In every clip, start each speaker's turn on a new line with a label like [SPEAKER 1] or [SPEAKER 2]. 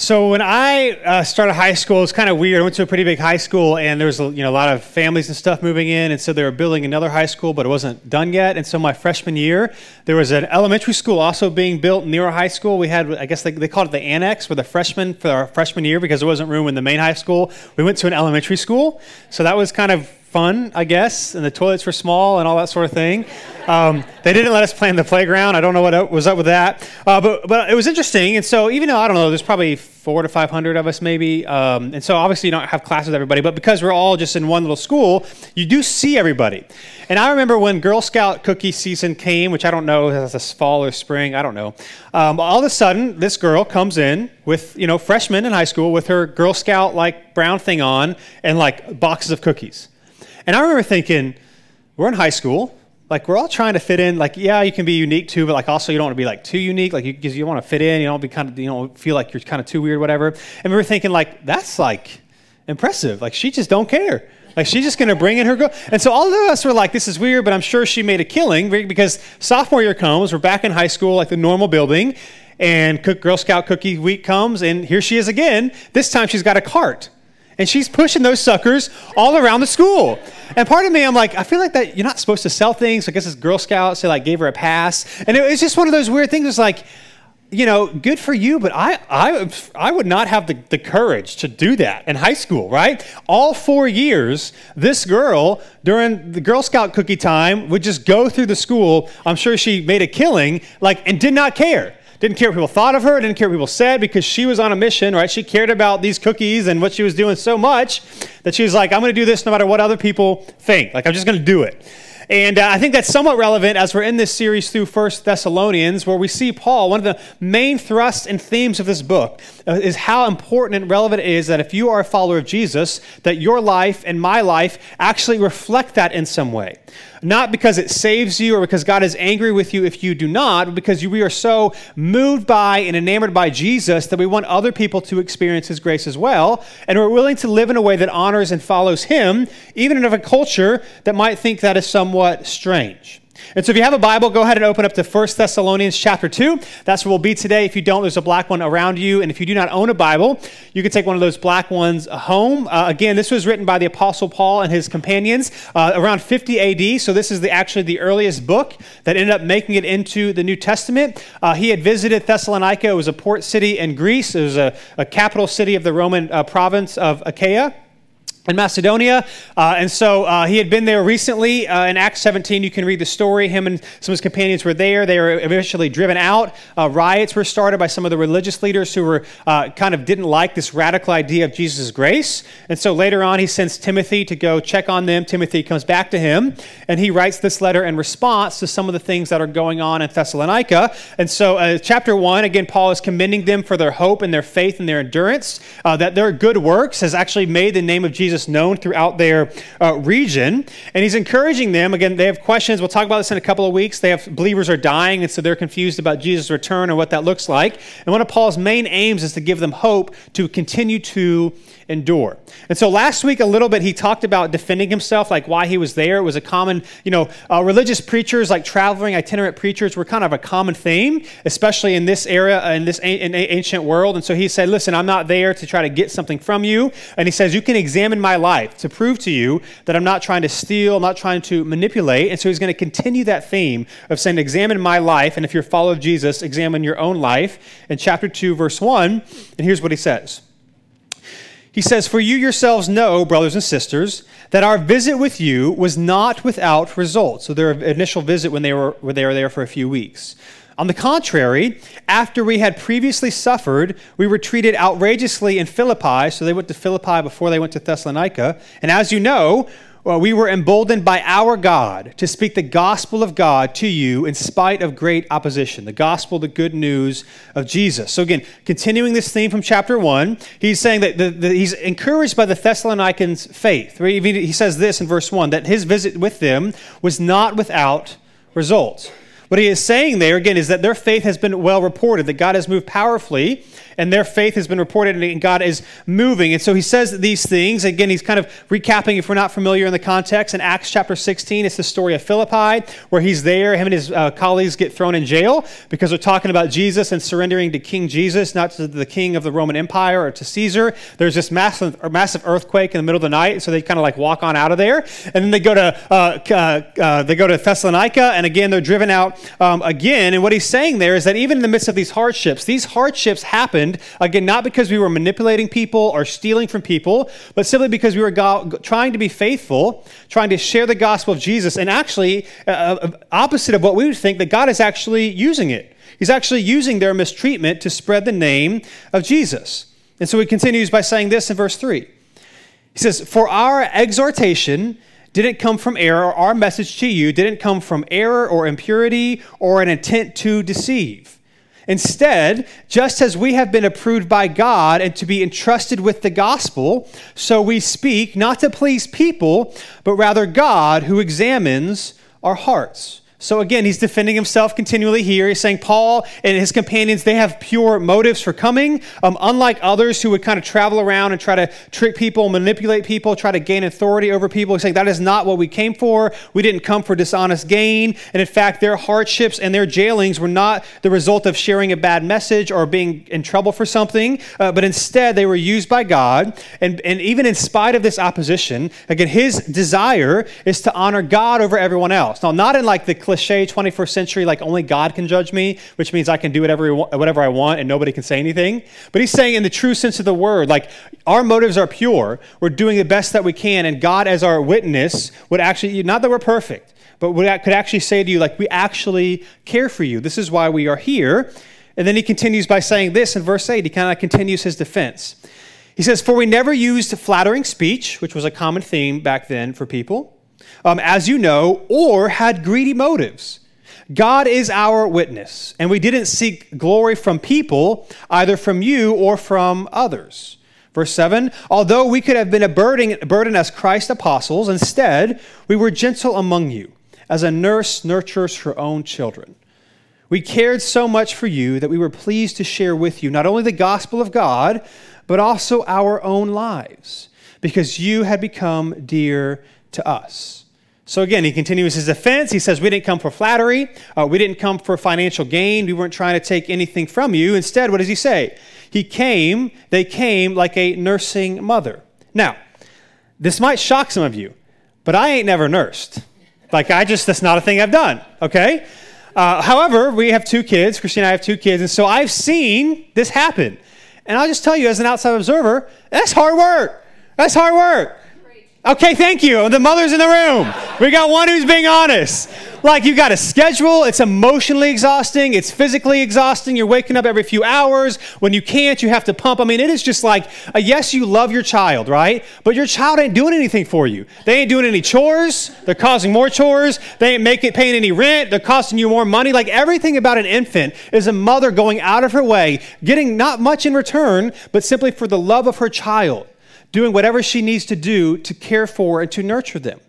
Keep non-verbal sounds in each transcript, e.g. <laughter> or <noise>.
[SPEAKER 1] So when I uh, started high school, it's kind of weird. I went to a pretty big high school, and there was a, you know a lot of families and stuff moving in, and so they were building another high school, but it wasn't done yet. And so my freshman year, there was an elementary school also being built near our high school. We had, I guess they, they called it the annex for the freshmen for our freshman year because there wasn't room in the main high school. We went to an elementary school, so that was kind of fun, I guess, and the toilets were small and all that sort of thing. Um, they didn't let us play in the playground. I don't know what was up with that, uh, but but it was interesting. And so even though I don't know, there's probably four to five hundred of us maybe, um, and so obviously you don't have classes with everybody, but because we're all just in one little school, you do see everybody. And I remember when Girl Scout cookie season came, which I don't know if it's fall or spring, I don't know. Um, all of a sudden, this girl comes in with you know freshman in high school with her Girl Scout like brown thing on and like boxes of cookies. And I remember thinking, we're in high school. Like, we're all trying to fit in. Like, yeah, you can be unique too, but like, also, you don't want to be like too unique. Like, because you, you want to fit in. You don't be kind of, you know, feel like you're kind of too weird, whatever. And we were thinking, like, that's like impressive. Like, she just don't care. Like she's just going to bring in her girl. And so all of us were like, this is weird, but I'm sure she made a killing because sophomore year comes, we're back in high school, like the normal building, and Girl Scout Cookie Week comes, and here she is again. This time she's got a cart and she's pushing those suckers all around the school. And part of me, I'm like, I feel like that you're not supposed to sell things. So I guess it's Girl Scouts, they like gave her a pass. And it was just one of those weird things. It's like, you know, good for you, but I, I, I would not have the, the courage to do that in high school, right? All four years, this girl, during the Girl Scout cookie time, would just go through the school. I'm sure she made a killing, like, and did not care. Didn't care what people thought of her, didn't care what people said because she was on a mission, right? She cared about these cookies and what she was doing so much that she was like, I'm going to do this no matter what other people think. Like, I'm just going to do it. And uh, I think that's somewhat relevant as we're in this series through First Thessalonians, where we see Paul. One of the main thrusts and themes of this book uh, is how important and relevant it is that if you are a follower of Jesus, that your life and my life actually reflect that in some way. Not because it saves you or because God is angry with you if you do not, but because we are so moved by and enamored by Jesus that we want other people to experience His grace as well. And we're willing to live in a way that honors and follows Him, even in a culture that might think that is somewhat strange. And so if you have a Bible, go ahead and open up to 1 Thessalonians chapter 2. That's where we'll be today. If you don't, there's a black one around you. And if you do not own a Bible, you can take one of those black ones home. Uh, again, this was written by the Apostle Paul and his companions uh, around 50 AD. So this is the, actually the earliest book that ended up making it into the New Testament. Uh, he had visited Thessalonica. It was a port city in Greece. It was a, a capital city of the Roman uh, province of Achaia in Macedonia. Uh, and so uh, he had been there recently. Uh, in Acts 17, you can read the story. Him and some of his companions were there. They were eventually driven out. Uh, riots were started by some of the religious leaders who were uh, kind of didn't like this radical idea of Jesus' grace. And so later on, he sends Timothy to go check on them. Timothy comes back to him, and he writes this letter in response to some of the things that are going on in Thessalonica. And so, uh, chapter 1, again, Paul is commending them for their hope and their faith and their endurance, that their good works has actually made the name of Jesus Jesus known throughout their uh, region. And he's encouraging them. Again, they have questions. We'll talk about this in a couple of weeks. They have believers are dying, and so they're confused about Jesus' return and what that looks like. And one of Paul's main aims is to give them hope to continue to endure. And so last week, a little bit, he talked about defending himself, like why he was there. It was a common, you know, uh, religious preachers, like traveling itinerant preachers, were kind of a common theme, especially in this area, uh, in this a- in ancient world. And so he said, Listen, I'm not there to try to get something from you. And he says, You can examine my life to prove to you that I'm not trying to steal, I'm not trying to manipulate. And so he's going to continue that theme of saying, Examine my life. And if you're a follower of Jesus, examine your own life. In chapter 2, verse 1, and here's what he says. He says, For you yourselves know, brothers and sisters, that our visit with you was not without result. So their initial visit when they were, when they were there for a few weeks. On the contrary, after we had previously suffered, we were treated outrageously in Philippi. So they went to Philippi before they went to Thessalonica. And as you know, well, we were emboldened by our God to speak the gospel of God to you in spite of great opposition. The gospel, the good news of Jesus. So, again, continuing this theme from chapter 1, he's saying that the, the, he's encouraged by the Thessalonians' faith. He says this in verse 1 that his visit with them was not without results. What he is saying there, again, is that their faith has been well reported, that God has moved powerfully and their faith has been reported, and God is moving. And so he says these things. Again, he's kind of recapping, if we're not familiar in the context, in Acts chapter 16, it's the story of Philippi, where he's there. Him and his uh, colleagues get thrown in jail because they're talking about Jesus and surrendering to King Jesus, not to the king of the Roman Empire or to Caesar. There's this massive, massive earthquake in the middle of the night, so they kind of like walk on out of there. And then they go to, uh, uh, uh, they go to Thessalonica, and again, they're driven out um, again. And what he's saying there is that even in the midst of these hardships, these hardships happened, again, not because we were manipulating people or stealing from people, but simply because we were trying to be faithful, trying to share the gospel of Jesus, and actually, uh, uh, opposite of what we would think, that God is actually using it. He's actually using their mistreatment to spread the name of Jesus. And so he continues by saying this in verse 3. He says, For our exhortation didn't come from error, our message to you didn't come from error or impurity or an intent to deceive. Instead, just as we have been approved by God and to be entrusted with the gospel, so we speak not to please people, but rather God who examines our hearts. So again, he's defending himself continually here. He's saying Paul and his companions, they have pure motives for coming, um, unlike others who would kind of travel around and try to trick people, manipulate people, try to gain authority over people. He's saying that is not what we came for. We didn't come for dishonest gain. And in fact, their hardships and their jailings were not the result of sharing a bad message or being in trouble for something, uh, but instead they were used by God. And, and even in spite of this opposition, again, his desire is to honor God over everyone else. Now, not in like the cliche 21st century, like only God can judge me, which means I can do whatever, whatever I want and nobody can say anything. But he's saying, in the true sense of the word, like our motives are pure. We're doing the best that we can. And God, as our witness, would actually, not that we're perfect, but would, could actually say to you, like, we actually care for you. This is why we are here. And then he continues by saying this in verse 8. He kind of continues his defense. He says, For we never used flattering speech, which was a common theme back then for people um, as you know, or had greedy motives. God is our witness, and we didn't seek glory from people, either from you or from others. Verse 7 Although we could have been a burden, burden as Christ's apostles, instead, we were gentle among you, as a nurse nurtures her own children. We cared so much for you that we were pleased to share with you not only the gospel of God, but also our own lives, because you had become dear to us. So again, he continues his defense. He says, We didn't come for flattery. Uh, we didn't come for financial gain. We weren't trying to take anything from you. Instead, what does he say? He came, they came like a nursing mother. Now, this might shock some of you, but I ain't never nursed. Like, I just, that's not a thing I've done, okay? Uh, however, we have two kids. Christine and I have two kids. And so I've seen this happen. And I'll just tell you, as an outside observer, that's hard work. That's hard work. Okay, thank you. The mother's in the room. We got one who's being honest. Like, you got a schedule. It's emotionally exhausting. It's physically exhausting. You're waking up every few hours. When you can't, you have to pump. I mean, it is just like, uh, yes, you love your child, right? But your child ain't doing anything for you. They ain't doing any chores. They're causing more chores. They ain't making, paying any rent. They're costing you more money. Like, everything about an infant is a mother going out of her way, getting not much in return, but simply for the love of her child doing whatever she needs to do to care for and to nurture them.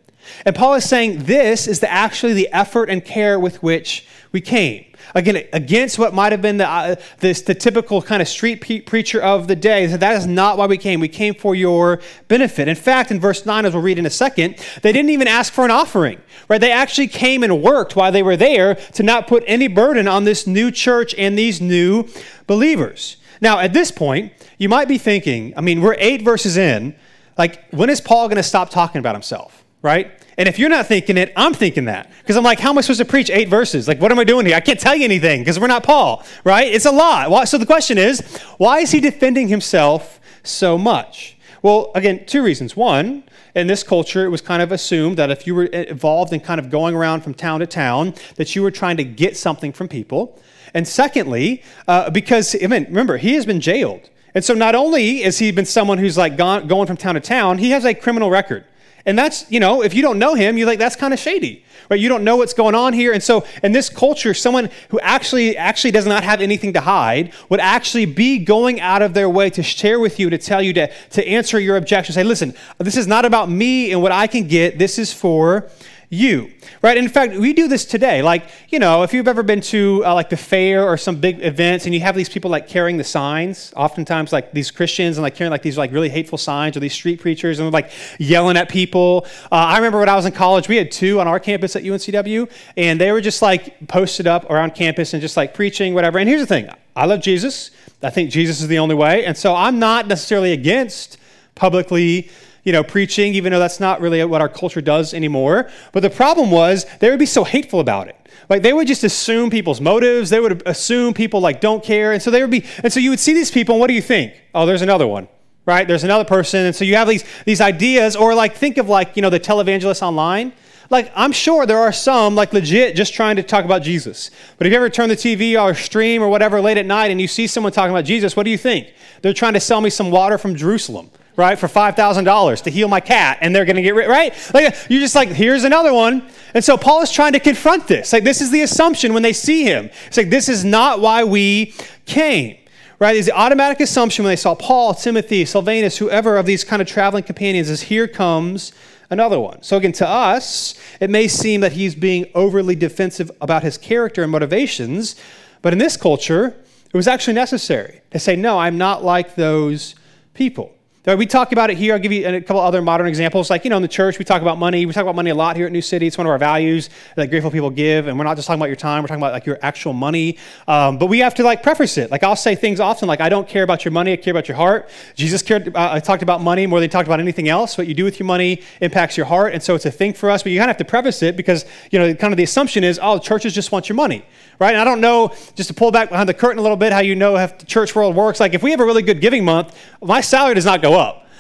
[SPEAKER 1] And Paul is saying this is the, actually the effort and care with which we came. Again, against what might have been the, uh, this, the typical kind of street pe- preacher of the day. That is not why we came. We came for your benefit. In fact, in verse 9, as we'll read in a second, they didn't even ask for an offering, right? They actually came and worked while they were there to not put any burden on this new church and these new believers. Now, at this point, you might be thinking, I mean, we're eight verses in. Like, when is Paul going to stop talking about himself, right? And if you're not thinking it, I'm thinking that. Because I'm like, how am I supposed to preach eight verses? Like, what am I doing here? I can't tell you anything because we're not Paul, right? It's a lot. So the question is, why is he defending himself so much? Well, again, two reasons. One, in this culture, it was kind of assumed that if you were involved in kind of going around from town to town, that you were trying to get something from people. And secondly, uh, because, I mean, remember, he has been jailed. And so not only has he been someone who's like gone, going from town to town, he has a criminal record. And that's, you know, if you don't know him, you're like, that's kind of shady, right? You don't know what's going on here. And so in this culture, someone who actually, actually does not have anything to hide would actually be going out of their way to share with you, to tell you, to, to answer your objections. Say, listen, this is not about me and what I can get. This is for you, right? In fact, we do this today. Like, you know, if you've ever been to uh, like the fair or some big events and you have these people like carrying the signs, oftentimes like these Christians and like carrying like these like really hateful signs or these street preachers and like yelling at people. Uh, I remember when I was in college, we had two on our campus at UNCW and they were just like posted up around campus and just like preaching, whatever. And here's the thing I love Jesus. I think Jesus is the only way. And so I'm not necessarily against publicly you know, preaching, even though that's not really what our culture does anymore. But the problem was they would be so hateful about it. Like they would just assume people's motives. They would assume people like don't care. And so they would be, and so you would see these people, and what do you think? Oh, there's another one, right? There's another person. And so you have these these ideas, or like think of like, you know, the televangelists online. Like, I'm sure there are some, like, legit just trying to talk about Jesus. But if you ever turn the TV or stream or whatever late at night and you see someone talking about Jesus, what do you think? They're trying to sell me some water from Jerusalem right, for $5,000 to heal my cat, and they're going to get rid, right? Like, you're just like, here's another one. And so Paul is trying to confront this. Like, this is the assumption when they see him. It's like, this is not why we came, right? It's the automatic assumption when they saw Paul, Timothy, Silvanus, whoever of these kind of traveling companions is here comes another one. So, again, to us, it may seem that he's being overly defensive about his character and motivations, but in this culture, it was actually necessary to say, no, I'm not like those people. We talk about it here. I'll give you a couple other modern examples. Like, you know, in the church, we talk about money. We talk about money a lot here at New City. It's one of our values that grateful people give. And we're not just talking about your time, we're talking about like your actual money. Um, but we have to like preface it. Like, I'll say things often like, I don't care about your money, I care about your heart. Jesus cared, uh, I talked about money more than he talked about anything else. What you do with your money impacts your heart. And so it's a thing for us. But you kind of have to preface it because, you know, kind of the assumption is, oh, churches just want your money, right? And I don't know, just to pull back behind the curtain a little bit, how you know how the church world works. Like, if we have a really good giving month, my salary does not go up.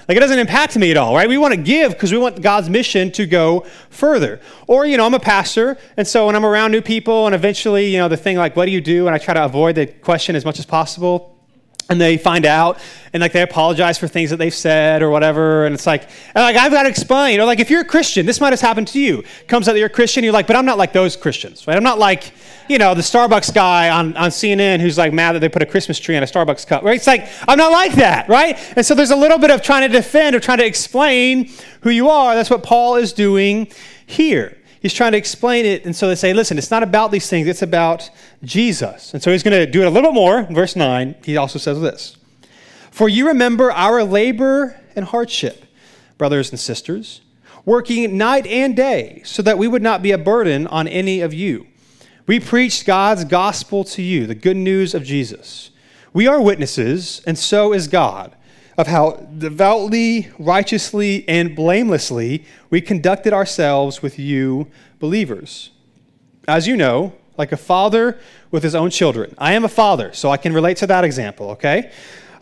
[SPEAKER 1] Like it doesn't impact me at all, right? We want to give because we want God's mission to go further. Or, you know, I'm a pastor, and so when I'm around new people and eventually, you know, the thing like, what do you do? And I try to avoid the question as much as possible and they find out and like they apologize for things that they've said or whatever and it's like and like i've got to explain or you know, like if you're a christian this might have happened to you comes out that you're a christian you're like but i'm not like those christians right i'm not like you know the starbucks guy on, on cnn who's like mad that they put a christmas tree on a starbucks cup right it's like i'm not like that right and so there's a little bit of trying to defend or trying to explain who you are that's what paul is doing here he's trying to explain it. And so they say, listen, it's not about these things, it's about Jesus. And so he's going to do it a little bit more. verse 9, he also says this For you remember our labor and hardship, brothers and sisters, working night and day, so that we would not be a burden on any of you. We preached God's gospel to you, the good news of Jesus. We are witnesses, and so is God of how devoutly, righteously, and blamelessly we conducted ourselves with you believers. As you know, like a father with his own children. I am a father, so I can relate to that example, okay?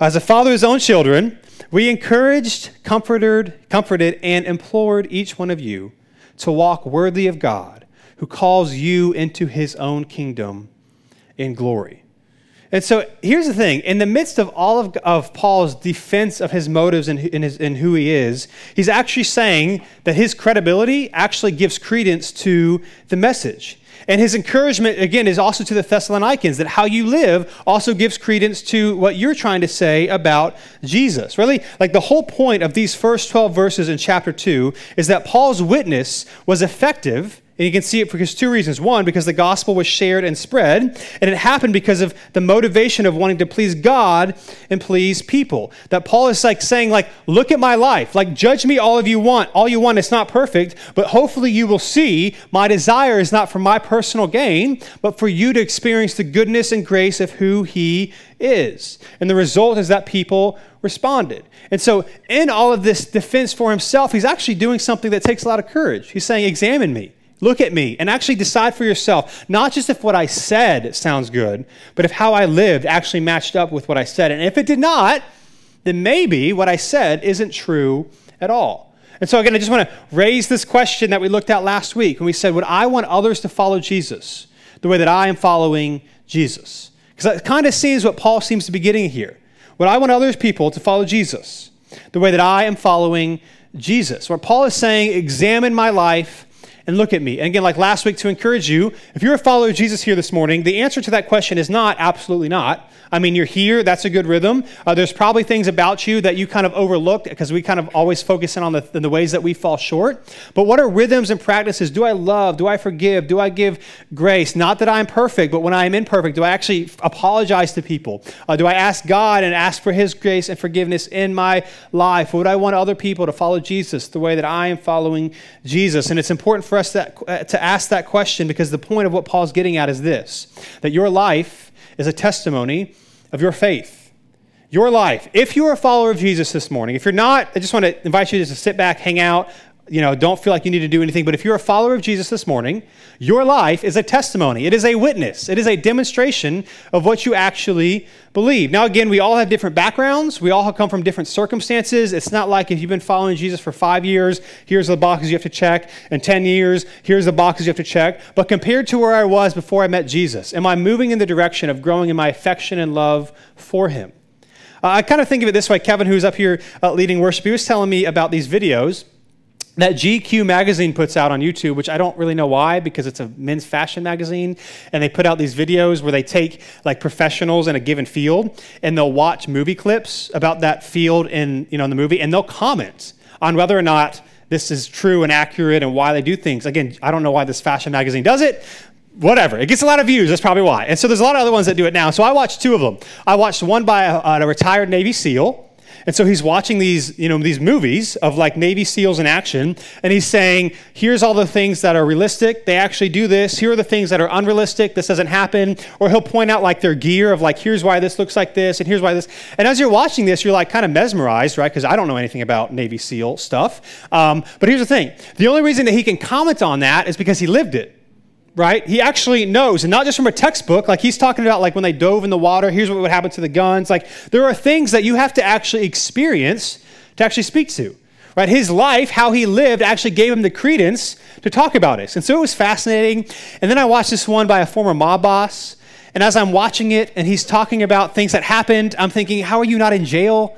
[SPEAKER 1] As a father his own children, we encouraged, comforted, comforted, and implored each one of you to walk worthy of God, who calls you into his own kingdom in glory. And so here's the thing in the midst of all of, of Paul's defense of his motives and, and, his, and who he is, he's actually saying that his credibility actually gives credence to the message. And his encouragement, again, is also to the Thessalonians that how you live also gives credence to what you're trying to say about Jesus. Really, like the whole point of these first 12 verses in chapter 2 is that Paul's witness was effective and you can see it for two reasons. One, because the gospel was shared and spread, and it happened because of the motivation of wanting to please God and please people. That Paul is like saying, like, look at my life. Like, judge me all of you want. All you want, it's not perfect, but hopefully you will see my desire is not for my personal gain, but for you to experience the goodness and grace of who he is. And the result is that people responded. And so, in all of this defense for himself, he's actually doing something that takes a lot of courage. He's saying, examine me. Look at me and actually decide for yourself, not just if what I said sounds good, but if how I lived actually matched up with what I said. And if it did not, then maybe what I said isn't true at all. And so, again, I just want to raise this question that we looked at last week when we said, Would I want others to follow Jesus the way that I am following Jesus? Because that kind of seems what Paul seems to be getting here. Would I want other people to follow Jesus the way that I am following Jesus? What Paul is saying, examine my life and look at me. And again, like last week, to encourage you, if you're a follower of Jesus here this morning, the answer to that question is not absolutely not. I mean, you're here, that's a good rhythm. Uh, there's probably things about you that you kind of overlooked because we kind of always focus in on the, the ways that we fall short. But what are rhythms and practices? Do I love? Do I forgive? Do I give grace? Not that I'm perfect, but when I am imperfect, do I actually apologize to people? Uh, do I ask God and ask for His grace and forgiveness in my life? Would I want other people to follow Jesus the way that I am following Jesus? And it's important for us to, uh, to ask that question because the point of what Paul's getting at is this that your life is a testimony of your faith. Your life. If you're a follower of Jesus this morning, if you're not, I just want to invite you just to sit back, hang out, you know, don't feel like you need to do anything. But if you're a follower of Jesus this morning, your life is a testimony. It is a witness. It is a demonstration of what you actually believe. Now, again, we all have different backgrounds. We all have come from different circumstances. It's not like if you've been following Jesus for five years, here's the boxes you have to check. In 10 years, here's the boxes you have to check. But compared to where I was before I met Jesus, am I moving in the direction of growing in my affection and love for him? Uh, I kind of think of it this way. Kevin, who's up here uh, leading worship, he was telling me about these videos that GQ magazine puts out on YouTube, which I don't really know why because it's a men's fashion magazine, and they put out these videos where they take like professionals in a given field and they'll watch movie clips about that field in you know in the movie, and they'll comment on whether or not this is true and accurate and why they do things. Again, I don't know why this fashion magazine does it. Whatever. It gets a lot of views. That's probably why. And so there's a lot of other ones that do it now. So I watched two of them. I watched one by a, a retired Navy SEAL and so he's watching these, you know, these movies of like Navy SEALs in action, and he's saying, here's all the things that are realistic. They actually do this. Here are the things that are unrealistic. This doesn't happen. Or he'll point out like their gear of like, here's why this looks like this, and here's why this. And as you're watching this, you're like kind of mesmerized, right? Because I don't know anything about Navy SEAL stuff. Um, but here's the thing the only reason that he can comment on that is because he lived it right? He actually knows, and not just from a textbook. Like he's talking about, like when they dove in the water. Here's what would happen to the guns. Like there are things that you have to actually experience to actually speak to, right? His life, how he lived, actually gave him the credence to talk about it. And so it was fascinating. And then I watched this one by a former mob boss. And as I'm watching it, and he's talking about things that happened, I'm thinking, how are you not in jail?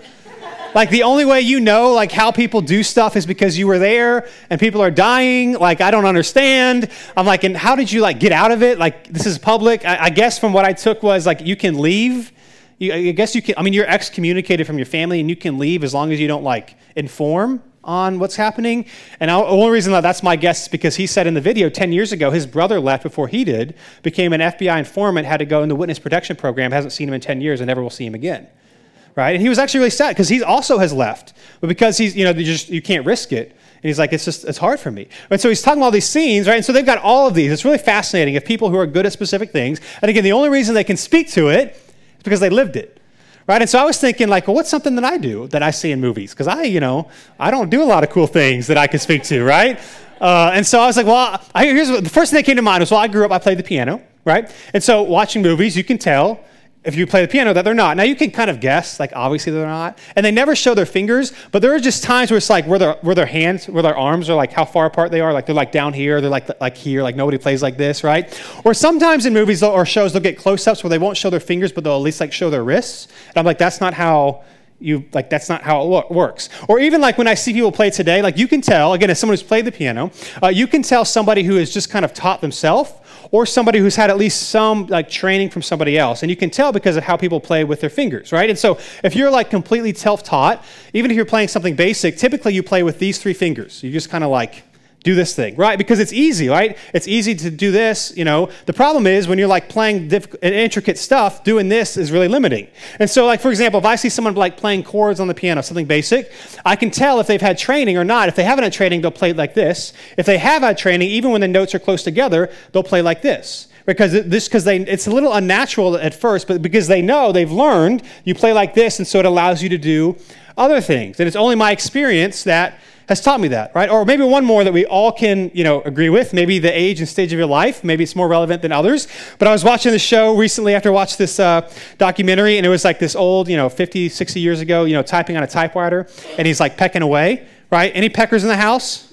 [SPEAKER 1] Like the only way you know like how people do stuff is because you were there and people are dying. Like i don't understand. I'm like and how did you like get out of it? Like this is public. I, I guess from what i took was like you can leave. You, i guess you can i mean you're excommunicated from your family and you can leave as long as you don't like inform on what's happening. And the only reason that that's my guess is because he said in the video 10 years ago his brother left before he did became an fbi informant had to go in the witness protection program hasn't seen him in 10 years and never will see him again right? And he was actually really sad because he also has left, but because he's you know just you can't risk it. And he's like, it's just, it's hard for me. And so he's talking about all these scenes, right? And so they've got all of these. It's really fascinating of people who are good at specific things. And again, the only reason they can speak to it is because they lived it. Right? And so I was thinking, like, well, what's something that I do that I see in movies? Because I, you know, I don't do a lot of cool things that I can speak to, right? Uh, and so I was like, well, I, here's what, the first thing that came to mind was, well, I grew up, I played the piano, right? And so watching movies, you can tell if you play the piano that they're not. Now you can kind of guess, like obviously they're not. And they never show their fingers, but there are just times where it's like where their where their hands, where their arms are like how far apart they are. Like they're like down here, they're like like here, like nobody plays like this, right? Or sometimes in movies or shows they'll get close-ups where they won't show their fingers, but they'll at least like show their wrists. And I'm like, that's not how you like that's not how it works or even like when i see people play today like you can tell again as someone who's played the piano uh, you can tell somebody who has just kind of taught themselves or somebody who's had at least some like training from somebody else. And you can tell because of how people play with their fingers, right? And so if you're like completely self-taught, even if you're playing something basic, typically you play with these three fingers. You just kind of like do this thing, right? Because it's easy, right? It's easy to do this, you know. The problem is when you're like playing uh, intricate stuff, doing this is really limiting. And so, like, for example, if I see someone like playing chords on the piano, something basic, I can tell if they've had training or not. If they haven't had training, they'll play like this. If they have had training, even when the notes are close together, they'll play like this because this because they it's a little unnatural at first but because they know they've learned you play like this and so it allows you to do other things and it's only my experience that has taught me that, right? Or maybe one more that we all can, you know, agree with. Maybe the age and stage of your life. Maybe it's more relevant than others. But I was watching the show recently after I watched this uh, documentary, and it was like this old, you know, 50, 60 years ago, you know, typing on a typewriter, and he's like pecking away, right? Any peckers in the house?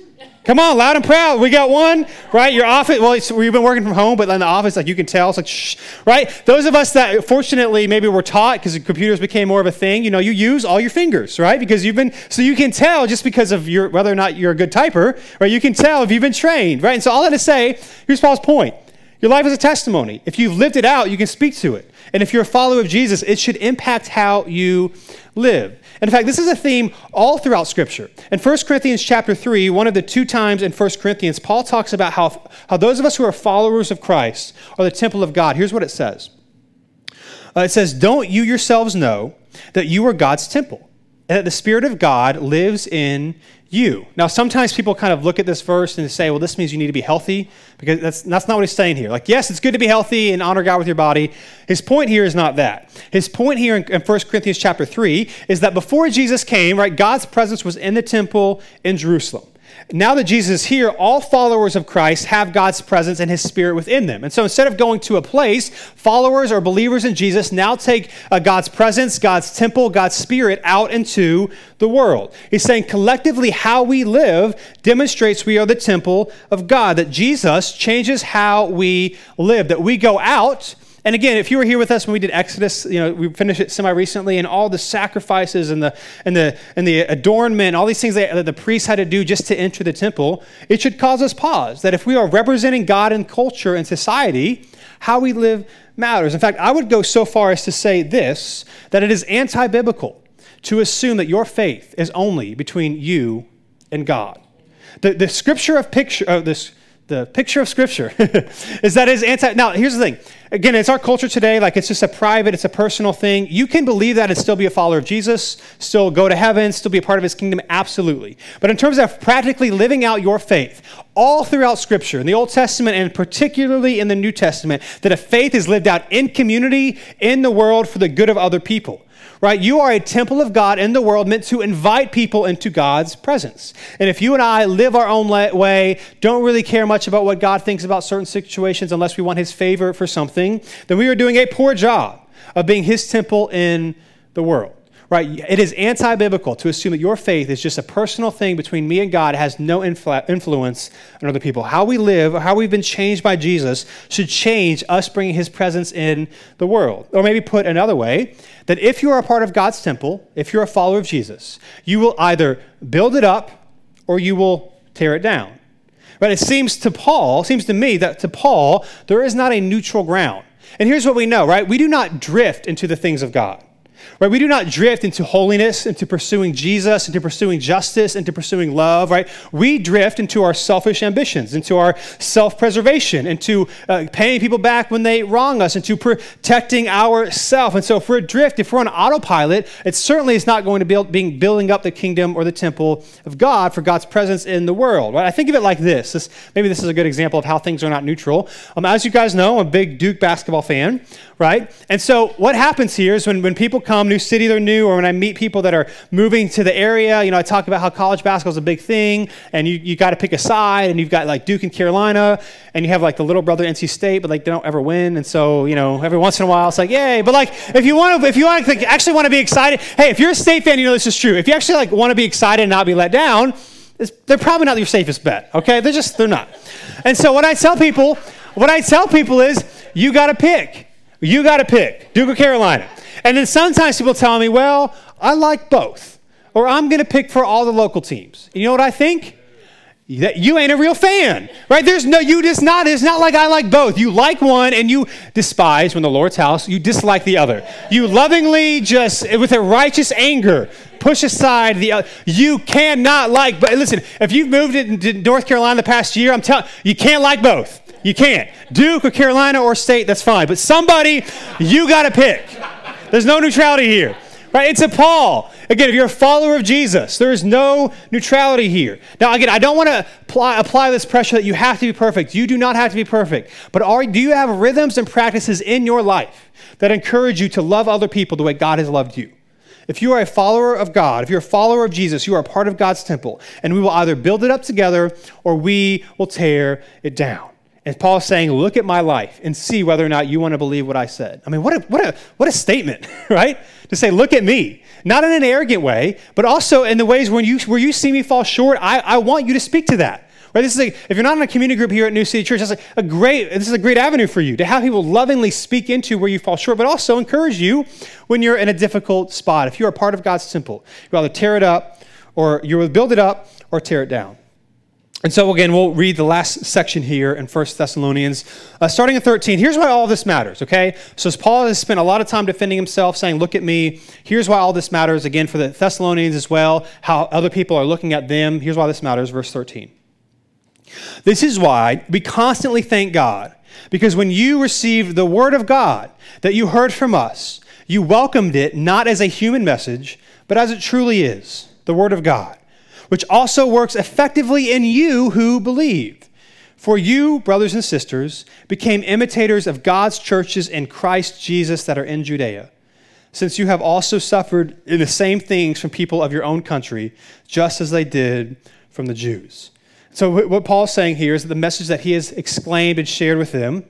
[SPEAKER 1] Come on, loud and proud. We got one, right? Your office, well, you've been working from home, but in the office, like you can tell, it's like, shh, right? Those of us that fortunately maybe were taught because computers became more of a thing, you know, you use all your fingers, right? Because you've been, so you can tell just because of your, whether or not you're a good typer, right? You can tell if you've been trained, right? And so all that to say, here's Paul's point. Your life is a testimony. If you've lived it out, you can speak to it. And if you're a follower of Jesus, it should impact how you live. In fact, this is a theme all throughout Scripture. In 1 Corinthians chapter 3, one of the two times in 1 Corinthians, Paul talks about how, how those of us who are followers of Christ are the temple of God. Here's what it says uh, It says, Don't you yourselves know that you are God's temple, that the Spirit of God lives in you. Now, sometimes people kind of look at this verse and say, well, this means you need to be healthy, because that's, that's not what he's saying here. Like, yes, it's good to be healthy and honor God with your body. His point here is not that. His point here in, in 1 Corinthians chapter 3 is that before Jesus came, right, God's presence was in the temple in Jerusalem now that Jesus is here, all followers of Christ have God's presence and his spirit within them. And so instead of going to a place, followers or believers in Jesus now take uh, God's presence, God's temple, God's spirit out into the world. He's saying collectively how we live demonstrates we are the temple of God, that Jesus changes how we live, that we go out and again, if you were here with us when we did Exodus, you know, we finished it semi recently, and all the sacrifices and the and the and the adornment, all these things that the priests had to do just to enter the temple, it should cause us pause. That if we are representing God in culture and society, how we live matters. In fact, I would go so far as to say this that it is anti-biblical to assume that your faith is only between you and God. The, the scripture of picture, uh, this the picture of scripture <laughs> is that is anti now here's the thing. Again it's our culture today like it's just a private it's a personal thing. You can believe that and still be a follower of jesus still go to heaven still be a part of his kingdom absolutely. But in terms of practically living out your faith all throughout scripture in the old testament and particularly in the new testament that a faith is lived out in community in the world for the good of other people right? You are a temple of God in the world meant to invite people into God's presence. And if you and I live our own way, don't really care much about what God thinks about certain situations unless we want his favor for something, then we are doing a poor job of being his temple in the world right? It is anti biblical to assume that your faith is just a personal thing between me and God, it has no influ- influence on other people. How we live, or how we've been changed by Jesus, should change us bringing his presence in the world. Or maybe put another way, that if you are a part of God's temple, if you're a follower of Jesus, you will either build it up or you will tear it down. But it seems to Paul, seems to me that to Paul, there is not a neutral ground. And here's what we know, right? We do not drift into the things of God. Right? We do not drift into holiness, into pursuing Jesus, into pursuing justice, into pursuing love, right? We drift into our selfish ambitions, into our self-preservation, into uh, paying people back when they wrong us, into protecting ourselves. And so if we're adrift, if we're on autopilot, it certainly is not going to be being building up the kingdom or the temple of God for God's presence in the world. Right? I think of it like this. this maybe this is a good example of how things are not neutral. Um, as you guys know, I'm a big Duke basketball fan, right? And so what happens here is when, when people come new city they're new, or when I meet people that are moving to the area, you know, I talk about how college basketball is a big thing, and you, you got to pick a side, and you've got like Duke and Carolina, and you have like the little brother NC State, but like they don't ever win, and so you know, every once in a while it's like yay. But like if you want to, if you want to actually want to be excited, hey, if you're a state fan, you know this is true. If you actually like want to be excited and not be let down, they're probably not your safest bet. Okay, they're just they're not. And so what I tell people, what I tell people is, you got to pick. You got to pick Duke or Carolina. And then sometimes people tell me, well, I like both. Or I'm going to pick for all the local teams. You know what I think? That you ain't a real fan, right? There's no, you just not, it's not like I like both. You like one and you despise when the Lord's house, you dislike the other. You lovingly just, with a righteous anger, push aside the other. You cannot like, but listen, if you've moved to North Carolina the past year, I'm telling you can't like both. You can't. Duke or Carolina or state, that's fine. But somebody, you got to pick. There's no neutrality here. Right? It's a Paul. Again, if you're a follower of Jesus, there is no neutrality here. Now, again, I don't want to apply, apply this pressure that you have to be perfect. You do not have to be perfect. But are, do you have rhythms and practices in your life that encourage you to love other people the way God has loved you? If you are a follower of God, if you're a follower of Jesus, you are part of God's temple, and we will either build it up together or we will tear it down. And Paul's saying, look at my life and see whether or not you want to believe what I said. I mean, what a, what a, what a statement, <laughs> right? To say, look at me. Not in an arrogant way, but also in the ways when you, where you see me fall short, I, I want you to speak to that. Right? This is a, if you're not in a community group here at New City Church, that's a, a great, this is a great avenue for you to have people lovingly speak into where you fall short, but also encourage you when you're in a difficult spot. If you're a part of God's temple, you either tear it up or you build it up or tear it down. And so, again, we'll read the last section here in 1 Thessalonians, uh, starting at 13. Here's why all this matters, okay? So, as Paul has spent a lot of time defending himself, saying, Look at me, here's why all this matters, again, for the Thessalonians as well, how other people are looking at them. Here's why this matters, verse 13. This is why we constantly thank God, because when you received the word of God that you heard from us, you welcomed it not as a human message, but as it truly is the word of God which also works effectively in you who believe. For you, brothers and sisters, became imitators of God's churches in Christ Jesus that are in Judea, since you have also suffered in the same things from people of your own country, just as they did from the Jews. So, what Paul's saying here is that the message that he has exclaimed and shared with them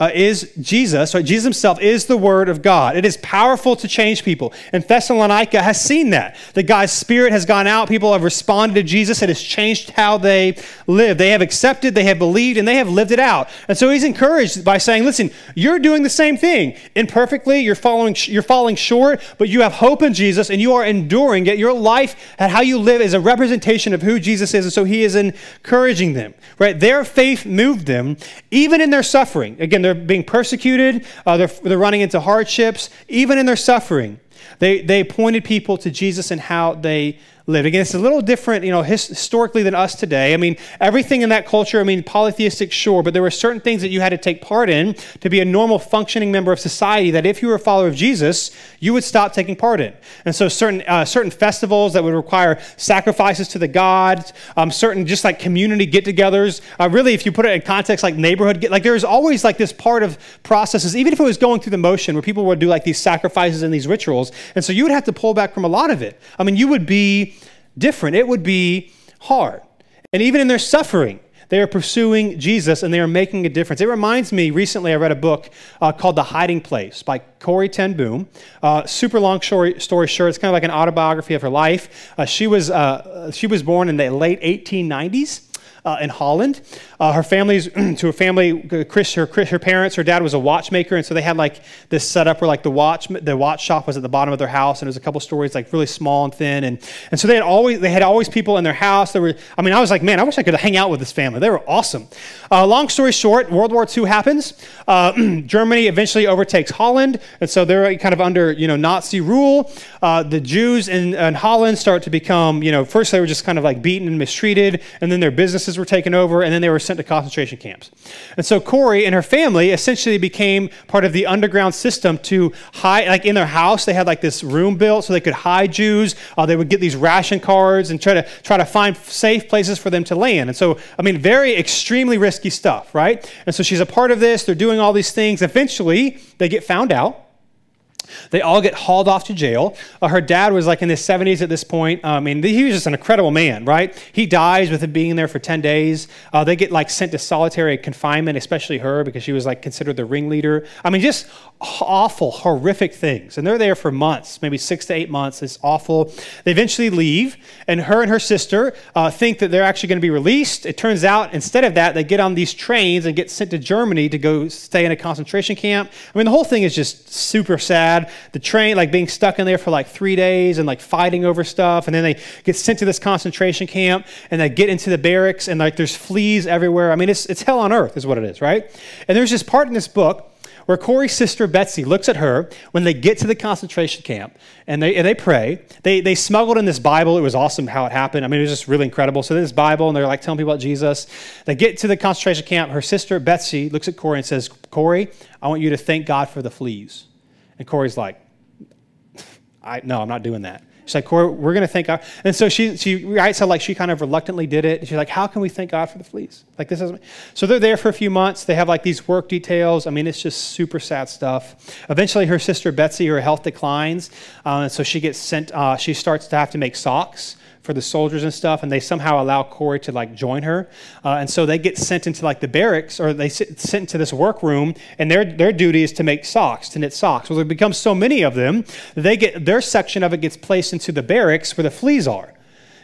[SPEAKER 1] uh, is Jesus, right? Jesus himself is the Word of God. It is powerful to change people. And Thessalonica has seen that. That God's Spirit has gone out. People have responded to Jesus. It has changed how they live. They have accepted, they have believed, and they have lived it out. And so he's encouraged by saying, listen, you're doing the same thing. Imperfectly, you're, following, you're falling short, but you have hope in Jesus and you are enduring it. Your life and how you live is a representation of who Jesus is. And so he is encouraging them, right? Their faith moved them, even in their suffering. Again, they're being persecuted, uh, they're, they're running into hardships, even in their suffering. They, they pointed people to Jesus and how they lived. Again, it's a little different, you know, historically than us today. I mean, everything in that culture, I mean, polytheistic, sure, but there were certain things that you had to take part in to be a normal functioning member of society that if you were a follower of Jesus, you would stop taking part in. And so certain, uh, certain festivals that would require sacrifices to the gods, um, certain just like community get-togethers, uh, really, if you put it in context, like neighborhood, get, like there's always like this part of processes, even if it was going through the motion where people would do like these sacrifices and these rituals. And so you would have to pull back from a lot of it. I mean, you would be different. It would be hard. And even in their suffering, they are pursuing Jesus and they are making a difference. It reminds me, recently I read a book uh, called The Hiding Place by Corrie ten Boom. Uh, super long story, story short. It's kind of like an autobiography of her life. Uh, she, was, uh, she was born in the late 1890s uh, in Holland. Uh, her family's <clears throat> to her family. Chris, her, her parents, her dad was a watchmaker, and so they had like this setup where like the watch, the watch shop was at the bottom of their house, and there was a couple stories like really small and thin, and and so they had always they had always people in their house. There were, I mean, I was like, man, I wish I could hang out with this family. They were awesome. Uh, long story short, World War II happens. Uh, <clears throat> Germany eventually overtakes Holland, and so they're kind of under you know Nazi rule. Uh, the Jews in, in Holland start to become you know first they were just kind of like beaten and mistreated, and then their businesses were taken over, and then they were sent to concentration camps. And so Corrie and her family essentially became part of the underground system to hide, like in their house, they had like this room built so they could hide Jews. Uh, they would get these ration cards and try to try to find safe places for them to land. And so, I mean, very extremely risky stuff, right? And so she's a part of this. They're doing all these things. Eventually, they get found out. They all get hauled off to jail. Uh, her dad was like in his 70s at this point. I mean, he was just an incredible man, right? He dies with him being there for 10 days. Uh, they get like sent to solitary confinement, especially her because she was like considered the ringleader. I mean, just awful, horrific things. And they're there for months, maybe six to eight months. It's awful. They eventually leave, and her and her sister uh, think that they're actually going to be released. It turns out, instead of that, they get on these trains and get sent to Germany to go stay in a concentration camp. I mean, the whole thing is just super sad. The train, like being stuck in there for like three days and like fighting over stuff. And then they get sent to this concentration camp and they get into the barracks and like there's fleas everywhere. I mean, it's, it's hell on earth, is what it is, right? And there's this part in this book where Corrie's sister Betsy looks at her when they get to the concentration camp and they, and they pray. They, they smuggled in this Bible. It was awesome how it happened. I mean, it was just really incredible. So, this Bible, and they're like telling people about Jesus. They get to the concentration camp. Her sister Betsy looks at Corrie and says, Corrie, I want you to thank God for the fleas. And Corrie's like, I, no, I'm not doing that. She's like, Corrie, we're going to thank God. And so she, she writes how like she kind of reluctantly did it. She's like, how can we thank God for the fleas? Like this is, so they're there for a few months. They have like these work details. I mean, it's just super sad stuff. Eventually her sister Betsy, her health declines. Uh, and so she gets sent, uh, she starts to have to make socks for the soldiers and stuff, and they somehow allow Corrie to like join her, uh, and so they get sent into like the barracks or they sit, sent into this workroom, and their their duty is to make socks, to knit socks. Well, there becomes so many of them, they get their section of it gets placed into the barracks where the fleas are.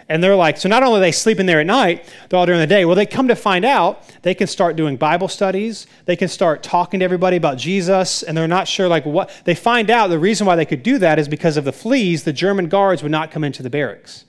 [SPEAKER 1] And they're like, so not only are they sleeping there at night, they're all during the day. Well, they come to find out they can start doing Bible studies. They can start talking to everybody about Jesus, and they're not sure like what. They find out the reason why they could do that is because of the fleas. The German guards would not come into the barracks.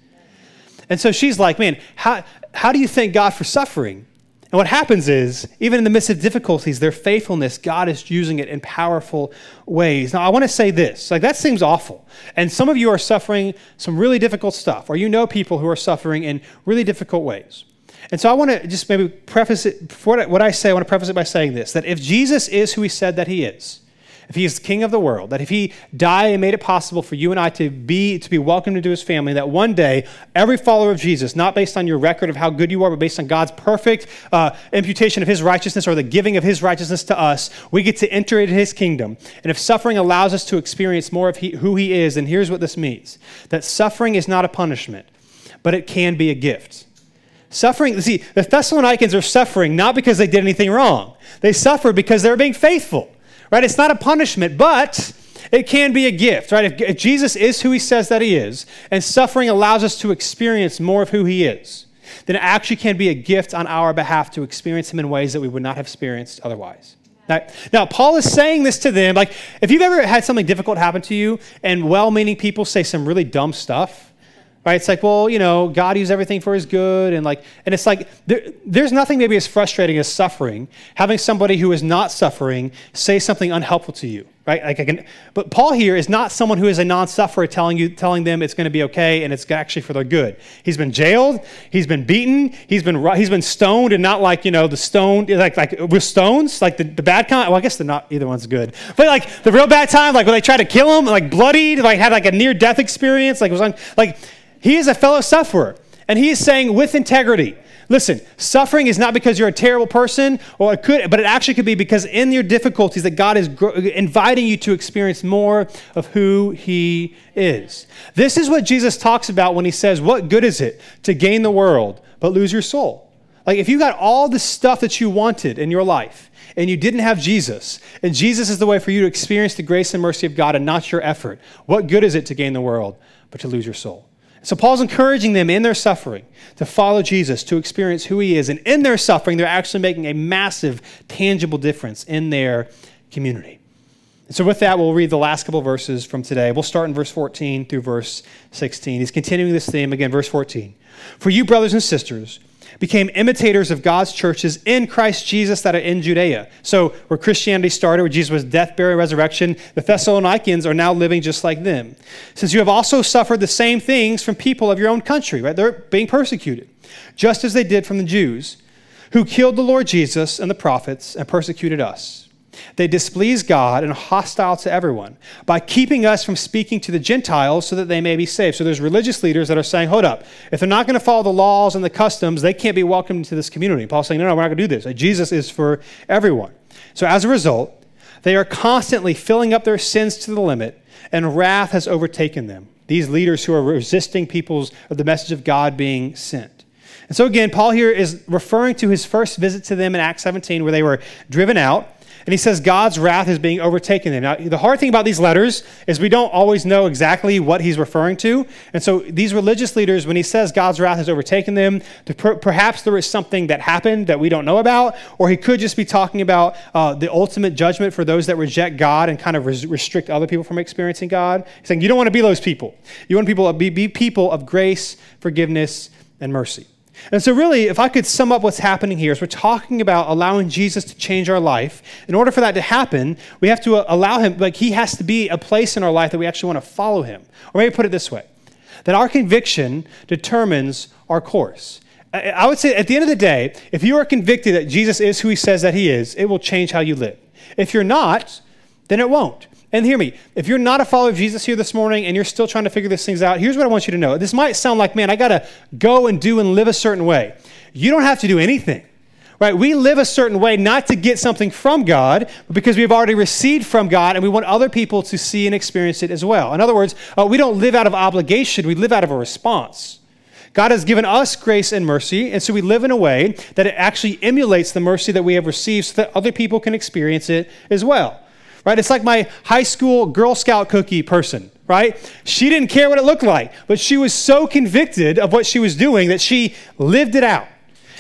[SPEAKER 1] And so she's like, man, how, how do you thank God for suffering? And what happens is, even in the midst of difficulties, their faithfulness, God is using it in powerful ways. Now, I want to say this like, that seems awful. And some of you are suffering some really difficult stuff, or you know people who are suffering in really difficult ways. And so I want to just maybe preface it, for what I say, I want to preface it by saying this that if Jesus is who he said that he is, if he is king of the world, that if he died and made it possible for you and I to be to be welcomed into his family, that one day every follower of Jesus, not based on your record of how good you are, but based on God's perfect uh, imputation of his righteousness or the giving of his righteousness to us, we get to enter into his kingdom. And if suffering allows us to experience more of he, who he is, then here's what this means: that suffering is not a punishment, but it can be a gift. Suffering, see, the Thessalonians are suffering not because they did anything wrong. They suffer because they're being faithful right? It's not a punishment, but it can be a gift, right? If, if, Jesus is who he says that he is, and suffering allows us to experience more of who he is, then it actually can be a gift on our behalf to experience him in ways that we would not have experienced otherwise. Now, now, Paul is saying this to them. Like, if you've ever had something difficult happen to you, and well meaning people say some really dumb stuff, right? It's like, well, you know, God used everything for his good. And like, and it's like, there, there's nothing maybe as frustrating as suffering, having somebody who is not suffering say something unhelpful to you, right? Like I can, but Paul here is not someone who is a non-sufferer telling you, telling them it's going to be okay and it's actually for their good. He's been jailed. He's been beaten. He's been, he's been stoned and not like, you know, the stone, like, like with stones, like the, the bad kind. Well, I guess they're not, either one's good. But like the real bad time, like when they tried to kill him, like bloodied, like had like a near death experience, like was on, like, he is a fellow sufferer. And he is saying with integrity, listen, suffering is not because you're a terrible person, or it could, but it actually could be because in your difficulties that God is gr- inviting you to experience more of who he is. This is what Jesus talks about when he says, What good is it to gain the world but lose your soul? Like if you got all the stuff that you wanted in your life, and you didn't have Jesus, and Jesus is the way for you to experience the grace and mercy of God and not your effort, what good is it to gain the world but to lose your soul? So Paul's encouraging them in their suffering to follow Jesus, to experience who he is. And in their suffering, they're actually making a massive, tangible difference in their community. And so, with that, we'll read the last couple verses from today. We'll start in verse 14 through verse 16. He's continuing this theme again, verse 14. For you, brothers and sisters, became imitators of God's churches in Christ Jesus that are in Judea. So, where Christianity started, where Jesus was death, burial, resurrection, the Thessalonians are now living just like them. Since you have also suffered the same things from people of your own country, right? They're being persecuted, just as they did from the Jews, who killed the Lord Jesus and the prophets and persecuted us. They displease God and are hostile to everyone by keeping us from speaking to the Gentiles so that they may be saved. So there's religious leaders that are saying, hold up, if they're not going to follow the laws and the customs, they can't be welcomed into this community. Paul's saying, no, no, we're not going to do this. Jesus is for everyone. So as a result, they are constantly filling up their sins to the limit, and wrath has overtaken them. These leaders who are resisting people's of the message of God being sent. And so again, Paul here is referring to his first visit to them in Acts 17, where they were driven out. And he says God's wrath is being overtaken them. Now, the hard thing about these letters is we don't always know exactly what he's referring to. And so these religious leaders, when he says God's wrath has overtaken them, perhaps there is something that happened that we don't know about, or he could just be talking about uh, the ultimate judgment for those that reject God and kind of res- restrict other people from experiencing God. He's saying you don't want to be those people. You want people to be, be people of grace, forgiveness, and mercy. And so, really, if I could sum up what's happening here, is we're talking about allowing Jesus to change our life. In order for that to happen, we have to uh, allow him, like, he has to be a place in our life that we actually want to follow him. Or maybe put it this way that our conviction determines our course. I would say at the end of the day, if you are convicted that Jesus is who he says that he is, it will change how you live. If you're not, then it won't. And hear me, if you're not a follower of Jesus here this morning and you're still trying to figure these things out, here's what I want you to know. This might sound like, man, I got to go and do and live a certain way. You don't have to do anything. Right? We live a certain way not to get something from God, but because we've already received from God and we want other people to see and experience it as well. In other words, uh, we don't live out of obligation, we live out of a response. God has given us grace and mercy, and so we live in a way that it actually emulates the mercy that we have received so that other people can experience it as well right? It's like my high school Girl Scout cookie person, right? She didn't care what it looked like, but she was so convicted of what she was doing that she lived it out.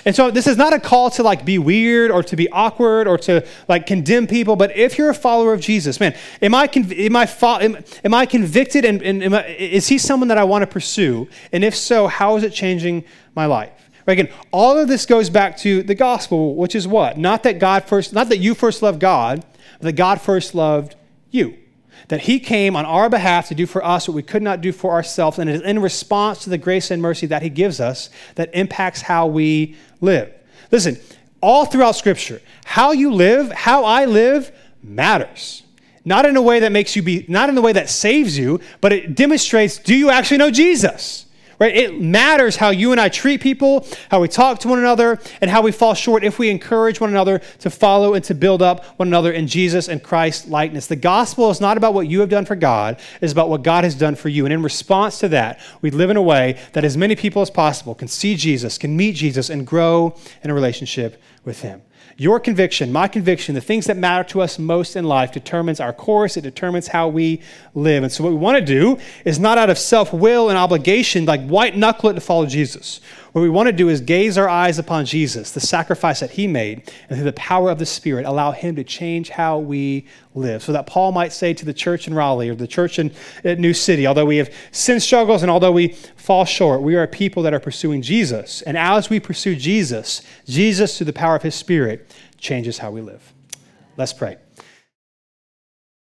[SPEAKER 1] And so this is not a call to like be weird or to be awkward or to like condemn people, but if you're a follower of Jesus, man, am I, conv- am I, fo- am, am, I convicted and, and I, is he someone that I want to pursue? And if so, how is it changing my life? Right, again, all of this goes back to the gospel, which is what? Not that God first, not that you first love God, that God first loved you that he came on our behalf to do for us what we could not do for ourselves, and it is in response to the grace and mercy that he gives us that impacts how we live. Listen, all throughout Scripture, how you live, how I live, matters. Not in a way that makes you be, not in the way that saves you, but it demonstrates do you actually know Jesus? Right? It matters how you and I treat people, how we talk to one another, and how we fall short if we encourage one another to follow and to build up one another in Jesus and Christ likeness. The gospel is not about what you have done for God, it's about what God has done for you. And in response to that, we live in a way that as many people as possible can see Jesus, can meet Jesus, and grow in a relationship with Him. Your conviction, my conviction, the things that matter to us most in life determines our course, it determines how we live. And so, what we want to do is not out of self will and obligation, like white knuckle it to follow Jesus. What we want to do is gaze our eyes upon Jesus, the sacrifice that he made, and through the power of the Spirit, allow him to change how we live. So that Paul might say to the church in Raleigh or the church in New City, although we have sin struggles and although we fall short, we are a people that are pursuing Jesus. And as we pursue Jesus, Jesus, through the power of his Spirit, changes how we live. Let's pray.